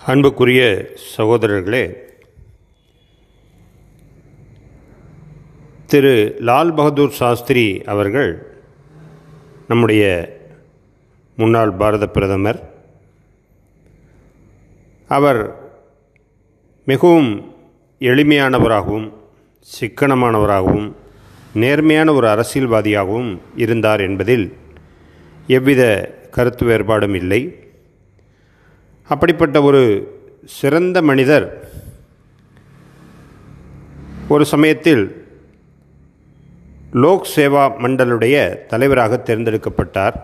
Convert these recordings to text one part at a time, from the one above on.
அன்புக்குரிய சகோதரர்களே திரு லால் பகதூர் சாஸ்திரி அவர்கள் நம்முடைய முன்னாள் பாரத பிரதமர் அவர் மிகவும் எளிமையானவராகவும் சிக்கனமானவராகவும் நேர்மையான ஒரு அரசியல்வாதியாகவும் இருந்தார் என்பதில் எவ்வித கருத்து வேறுபாடும் இல்லை. அப்படிப்பட்ட ஒரு சிறந்த மனிதர் ஒரு சமயத்தில் லோக் சேவா மண்டலுடைய தலைவராக தேர்ந்தெடுக்கப்பட்டார்.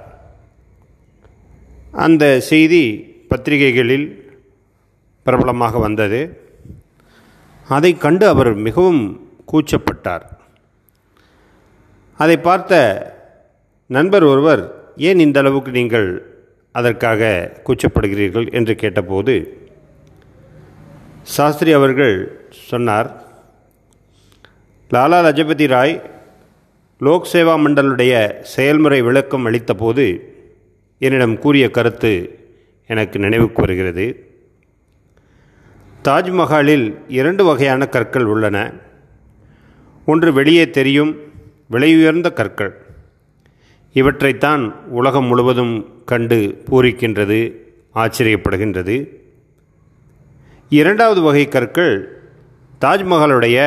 அந்த செய்தி பத்திரிகைகளில் பிரபலமாக வந்தது. அதை கண்டு அவர் மிகவும் கூச்சப்பட்டார். அதை பார்த்த நண்பர் ஒருவர் ஏன் இந்த அளவுக்கு நீங்கள் அதற்காக கூச்சப்படுகிறீர்கள் என்று கேட்டபோது சாஸ்திரி அவர்கள் சொன்னார் லாலா லஜபதி ராய் லோக் சேவா மண்டலுடைய செயல்முறை விளக்கம் அளித்தபோது என்னிடம் கூறிய கருத்து எனக்கு நினைவுக்கு வருகிறது. தாஜ்மஹாலில் இரண்டு வகையான கற்கள் உள்ளன. ஒன்று வெளியே தெரியும் விலையுயர்ந்த கற்கள். இவற்றைத்தான் உலகம் முழுவதும் கண்டு பூரிக்கின்றது ஆச்சரியப்படுகின்றது. இரண்டாவது வகை கற்கள் தாஜ்மஹாலுடைய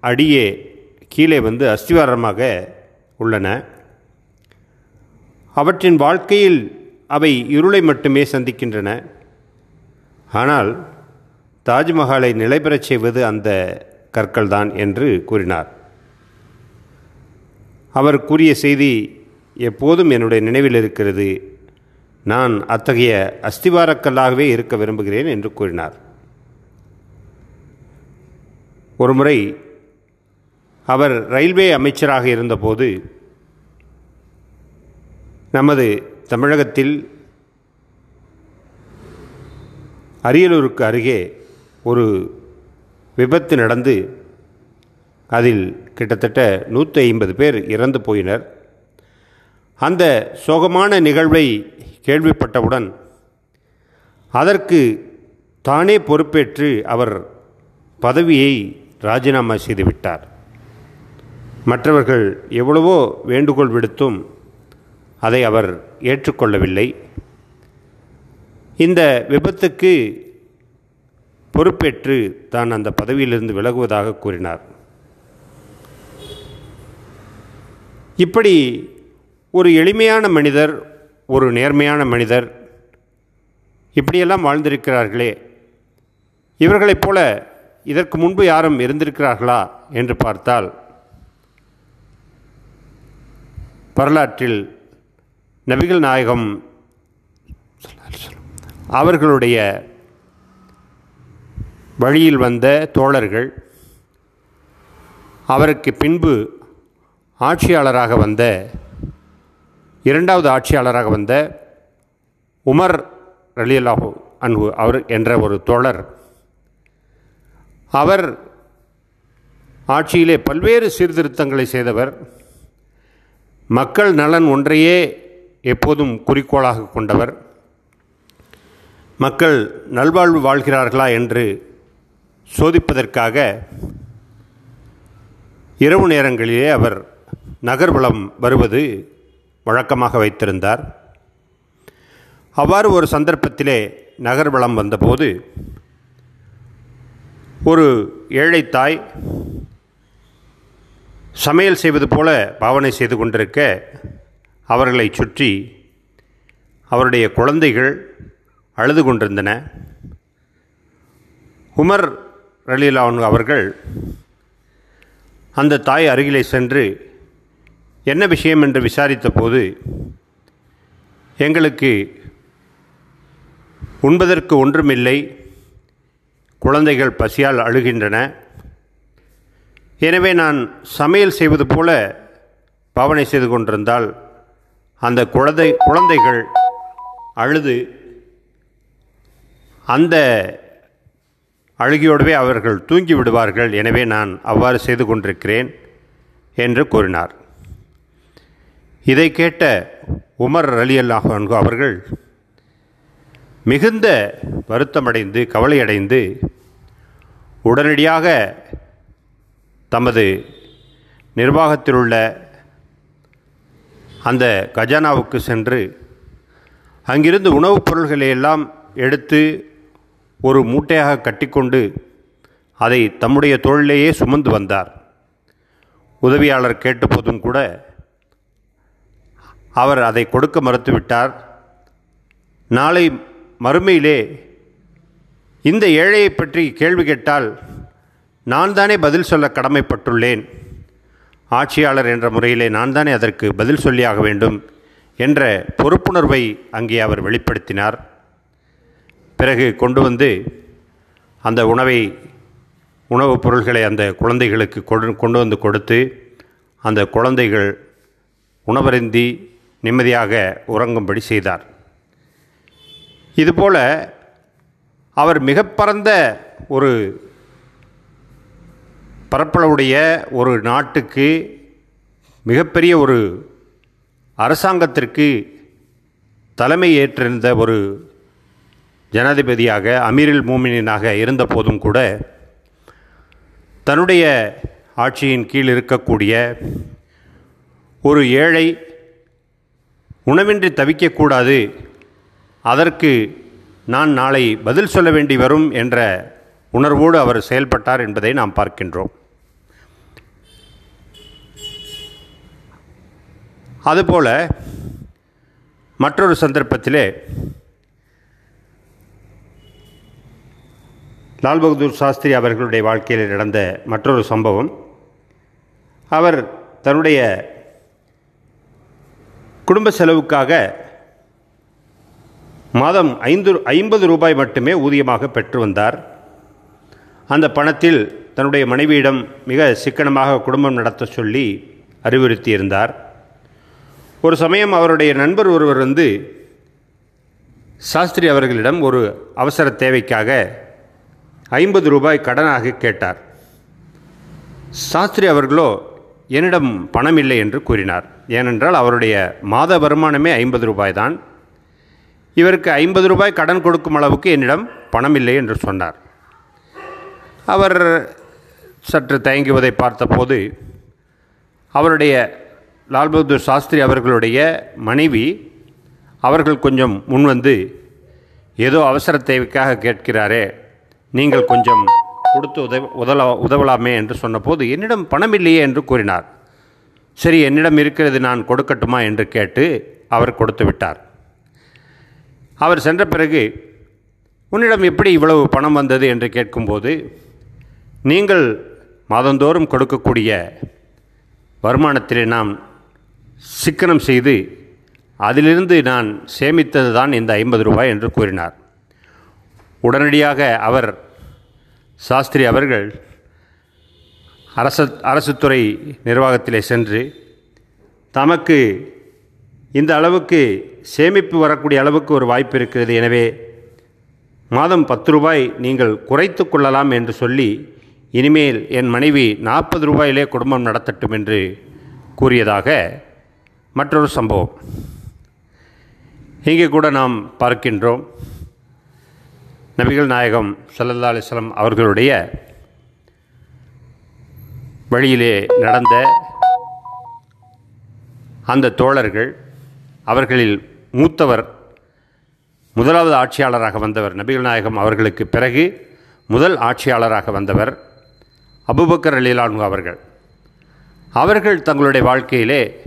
அடியே கீழே வந்து அஸ்திவாரமாக உள்ளன. அவற்றின் வாழ்க்கையில் அவை இருளை மட்டுமே சந்திக்கின்றன. ஆனால் தாஜ்மஹாலை நிலைபெறச் செய்வது அந்த கற்கள்தான் என்று கூறினார். அவர் கூறிய செய்தி எப்போதும் என்னுடைய நினைவில் இருக்கிறது. நான் அத்தகைய அஸ்திவாரக்கல்லாகவே இருக்க விரும்புகிறேன் என்று கூறினார். ஒருமுறை அவர் ரயில்வே அமைச்சராக இருந்தபோது நமது தமிழகத்தில் அரியலூருக்கு அருகே ஒரு விபத்து நடந்து அதில் கிட்டத்தட்ட நூற்றி ஐம்பது பேர் இறந்து போயினர். அந்த சோகமான நிகழ்வை கேள்விப்பட்டவுடன் அதற்கு தானே பொறுப்பேற்று அவர் பதவியை ராஜினாமா செய்துவிட்டார். மற்றவர்கள் எவ்வளவோ வேண்டுகோள் விடுத்தும் அதை அவர் ஏற்றுக்கொள்ளவில்லை. இந்த விபத்துக்கு பொறுப்பேற்று தான் அந்த பதவியிலிருந்து விலகுவதாக கூறினார். இப்படி ஒரு எளிமையான மனிதர் ஒரு நேர்மையான மனிதர் இப்படியெல்லாம் வாழ்ந்திருக்கிறார்களே. இவர்களைப் போல இதற்கு முன்பு யாரும் இருந்திருக்கிறார்களா என்று பார்த்தால் வரலாற்றில் நபிகள் நாயகம் அவர்களுடைய வழியில் வந்த தோழர்கள் அவருக்கு பின்பு ஆட்சியாளராக வந்த இரண்டாவது ஆட்சியாளராக வந்த உமர் ரலியல்லாஹு அன்பு அவர் என்ற ஒரு தோழர். அவர் ஆட்சியிலே பல்வேறு சீர்திருத்தங்களை செய்தவர். மக்கள் நலன் ஒன்றையே எப்போதும் குறிக்கோளாக கொண்டவர். மக்கள் நல்வாழ்வு வாழ்கிறார்களா என்று சோதிப்பதற்காக இரவு நேரங்களிலே அவர் நகர்வலம் வருவது வழக்கமாக வைத்திருந்தார். அவ்வாறு ஒரு சந்தர்ப்பத்திலே நகர்வலம் வந்தபோது ஒரு ஏழை தாய் சமையல் செய்வது போல பாவனை செய்து கொண்டிருக்க அவர்களை சுற்றி அவருடைய குழந்தைகள் அழுது கொண்டிருந்தன. உமர் ரலீலான் அவர்கள் அந்த தாய் அருகிலே சென்று என்ன விஷயம் என்று விசாரித்த போது எங்களுக்கு உண்பதற்கு ஒன்றுமில்லை குழந்தைகள் பசியால் அழுகின்றன. எனவே நான் சமையல் செய்வது போல பாவனை செய்து கொண்டிருந்தால் அந்த குழந்தை குழந்தைகள் அழுது அந்த அழுகியோடவே அவர்கள் தூங்கி விடுவார்கள். எனவே நான் அவ்வாறு செய்து கொண்டிருக்கிறேன் என்று கூறினார். இதை கேட்ட உமர் அலி அல்லாஹ் அவர்கள் மிகுந்த வருத்தமடைந்து கவலையடைந்து உடனடியாக தமது நிர்வாகத்தில் உள்ள அந்த கஜானாவுக்கு சென்று அங்கிருந்து உணவுப் பொருள்களை எல்லாம் எடுத்து ஒரு மூட்டையாக கட்டிக்கொண்டு அதை தம்முடைய தொழிலேயே சுமந்து வந்தார். உதவியாளர் கேட்டபோதும் கூட அவர் அதை கொடுக்க மறுத்துவிட்டார். நாளை மறுமையிலே இந்த ஏழையை பற்றி கேள்வி கேட்டால் நான் தானே பதில் சொல்ல கடமைப்பட்டுள்ளேன். ஆட்சியாளர் என்ற முறையிலே நான் தானே அதற்கு பதில் சொல்லியாக வேண்டும் என்ற பொறுப்புணர்வை அங்கே அவர் வெளிப்படுத்தினார். பிறகு கொண்டு வந்து அந்த உணவை உணவுப் பொருள்களை அந்த குழந்தைகளுக்கு கொண்டு கொண்டு வந்து கொடுத்து அந்த குழந்தைகள் உணவருந்தி நிம்மதியாக உறங்கும்படி செய்தார். இதுபோல அவர் மிக பரந்த ஒரு பரப்பளவுடைய ஒரு நாட்டுக்கு மிகப்பெரிய ஒரு அரசாங்கத்திற்கு தலைமை ஏற்றிருந்த ஒரு ஜனாதிபதியாக அமீரில் மூமினாக இருந்த போதும் கூட தன்னுடைய ஆட்சியின் கீழ் இருக்கக்கூடிய ஒரு ஏழை உணவின்றி தவிக்கக்கூடாது. அதற்கு நான் நாளை பதில் சொல்ல வேண்டி வரும் என்ற உணர்வோடு அவர் செயல்பட்டார் என்பதை நாம் பார்க்கின்றோம். அதுபோல மற்றொரு சந்தர்ப்பத்திலே லால் பகதூர் சாஸ்திரி அவர்களுடைய வாழ்க்கையில் நடந்த மற்றொரு சம்பவம். அவர் தன்னுடைய குடும்ப செலவுக்காக மாதம் ஐந்து ஐம்பது ரூபாய் மட்டுமே ஊதியமாக பெற்று வந்தார். அந்த பணத்தில் தன்னுடைய மனைவியிடம் மிக சிக்கனமாக குடும்பம் நடத்த சொல்லி அறிவுறுத்தியிருந்தார். ஒரு சமயம் அவருடைய நண்பர் ஒருவர் வந்து சாஸ்திரி அவர்களிடம் ஒரு அவசர தேவைக்காக ஐம்பது ரூபாய் கடனாக கேட்டார். சாஸ்திரி அவர்களோ என்னிடம் பணம் இல்லை என்று கூறினார். ஏனென்றால் அவருடைய மாத வருமானமே ஐம்பது ரூபாய் தான் இவருக்கு ஐம்பது ரூபாய் கடன் கொடுக்கும் அளவுக்கு என்னிடம் பணம் இல்லை என்று சொன்னார். அவர் சற்று தயங்குவதை பார்த்தபோது அவருடைய லால் பகதூர் சாஸ்திரி அவர்களுடைய மனைவி அவர்கள் கொஞ்சம் முன்வந்து ஏதோ அவசர தேவைக்காக கேட்கிறாரே நீங்கள் கொஞ்சம் கொடுத்து உதவ உதல உதவலாமே என்று சொன்னபோது என்னிடம் பணம் இல்லையே என்று கூறினார். சரி என்னிடம் இருக்கிறது நான் கொடுக்கட்டுமா? என்று கேட்டு அவர் கொடுத்து விட்டார். அவர் சென்ற பிறகு உன்னிடம் எப்படி இவ்வளவு பணம் வந்தது? என்று கேட்கும்போது நீங்கள் மாதந்தோறும் கொடுக்கக்கூடிய வருமானத்திலே நாம் சிக்கனம் செய்து அதிலிருந்து நான் சேமித்தது தான் இந்த ஐம்பது ரூபாய் என்று கூறினார். உடனடியாக அவர் சாஸ்திரி அவர்கள் அரச அரசுத்துறை நிர்வாகத்திலே சென்று தமக்கு இந்த அளவுக்கு சேமிப்பு வரக்கூடிய அளவுக்கு ஒரு வாய்ப்பு இருக்கிறது. எனவே மாதம் பத்து ரூபாய் நீங்கள் குறைத்து கொள்ளலாம் என்று சொல்லி இனிமேல் என் மனைவி நாற்பது ரூபாயிலே குடும்பம் நடத்தட்டும் என்று கூறியதாக மற்றொரு சம்பவம். இங்கே கூட நாம் பார்க்கின்றோம். நபிகள் நாயகம் சல்லல்லா அலிஸ்லாம் அவர்களுடைய வழியிலே நடந்த அந்த தோழர்கள் அவர்களில் மூத்தவர் முதலாவது ஆட்சியாளராக வந்தவர் நபிகள் நாயகம் அவர்களுக்கு பிறகு முதல் ஆட்சியாளராக வந்தவர் அபுபக்கர் அலிலானு அவர்கள். அவர்கள் தங்களுடைய வாழ்க்கையிலே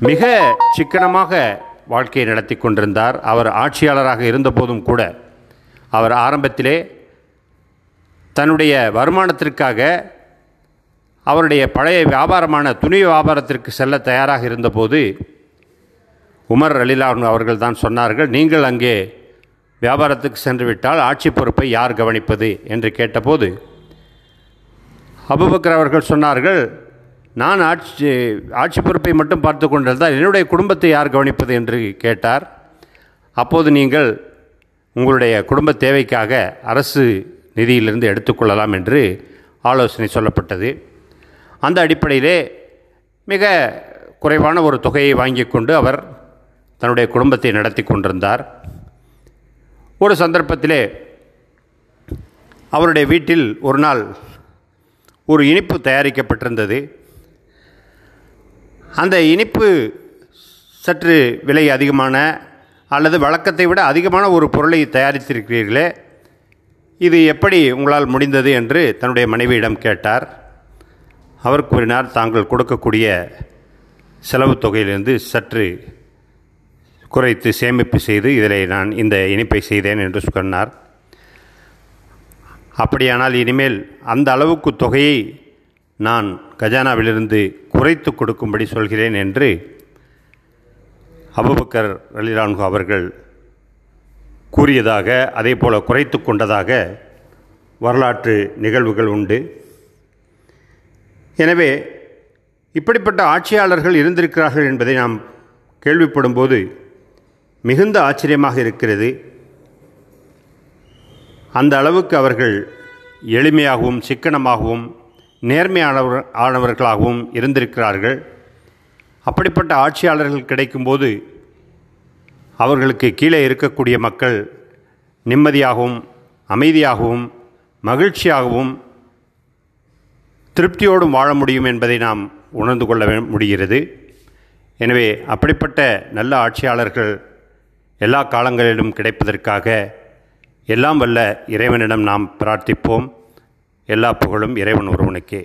மிக சிக்கனமாக வாழ்க்கையை நடத்தி கொண்டிருந்தார். அவர் ஆட்சியாளராக இருந்தபோதும் கூட அவர் ஆரம்பத்திலே தன்னுடைய வருமானத்திற்காக அவருடைய பழைய வியாபாரமான துணி வியாபாரத்திற்கு செல்ல தயாராக இருந்தபோது உமர் அலிலான் அவர்கள் தான் சொன்னார்கள் நீங்கள் அங்கே வியாபாரத்துக்கு சென்றுவிட்டால் ஆட்சி பொறுப்பை யார் கவனிப்பது? என்று கேட்டபோது அபுபக்கர் அவர்கள் சொன்னார்கள் நான் ஆட்சி ஆட்சி பொறுப்பை மட்டும் பார்த்து கொண்டிருந்தால் என்னுடைய குடும்பத்தை யார் கவனிப்பது? என்று கேட்டார். அப்போது நீங்கள் உங்களுடைய குடும்ப தேவைக்காக அரசு நிதியிலிருந்து எடுத்துக்கொள்ளலாம் என்று ஆலோசனை சொல்லப்பட்டது. அந்த அடிப்படையிலே மிக குறைவான ஒரு தொகையை வாங்கி கொண்டு அவர் தன்னுடைய குடும்பத்தை நடத்தி கொண்டிருந்தார். ஒரு சந்தர்ப்பத்திலே அவருடைய வீட்டில் ஒரு நாள் ஒரு இனிப்பு தயாரிக்கப்பட்டிருந்தது. அந்த இனிப்பு சற்று விலை அதிகமான அல்லது வழக்கத்தை விட அதிகமான ஒரு பொருளை தயாரித்திருக்கிறீர்களே இது எப்படி உங்களால் முடிந்தது என்று தன்னுடைய மனைவியிடம் கேட்டார். அவர் கூறினார் தாங்கள் கொடுக்கக்கூடிய செலவு தொகையிலிருந்து சற்று குறைத்து சேமிப்பு செய்து இதில் நான் இந்த இனிப்பை செய்தேன் என்று சொன்னார். அப்படியானால் இனிமேல் அந்த அளவுக்கு தொகையை நான் கஜானாவிலிருந்து குறைத்து கொடுக்கும்படி சொல்கிறேன் என்று அபுபக்கர் அலிரான்கு அவர்கள் கூறியதாக அதே போல குறைத்து கொண்டதாக வரலாற்று நிகழ்வுகள் உண்டு. எனவே இப்படிப்பட்ட ஆட்சியாளர்கள் இருந்திருக்கிறார்கள் என்பதை நாம் கேள்விப்படும்போது மிகுந்த ஆச்சரியமாக இருக்கிறது. அந்த அளவுக்கு அவர்கள் எளிமையாகவும் சிக்கனமாகவும் நேர்மையானவர் ஆனவர்களாகவும் இருந்திருக்கிறார்கள். அப்படிப்பட்ட ஆட்சியாளர்கள் கிடைக்கும்போது அவர்களுக்கு கீழே இருக்கக்கூடிய மக்கள் நிம்மதியாகவும் அமைதியாகவும் மகிழ்ச்சியாகவும் திருப்தியோடும் வாழ முடியும் என்பதை நாம் உணர்ந்து கொள்ள முடிகிறது. எனவே அப்படிப்பட்ட நல்ல ஆட்சியாளர்கள் எல்லா காலங்களிலும் கிடைப்பதற்காக எல்லாம் வல்ல இறைவனிடம் நாம் பிரார்த்திப்போம். எல்லா புகழும் இறைவன் ஒருவனுக்கே.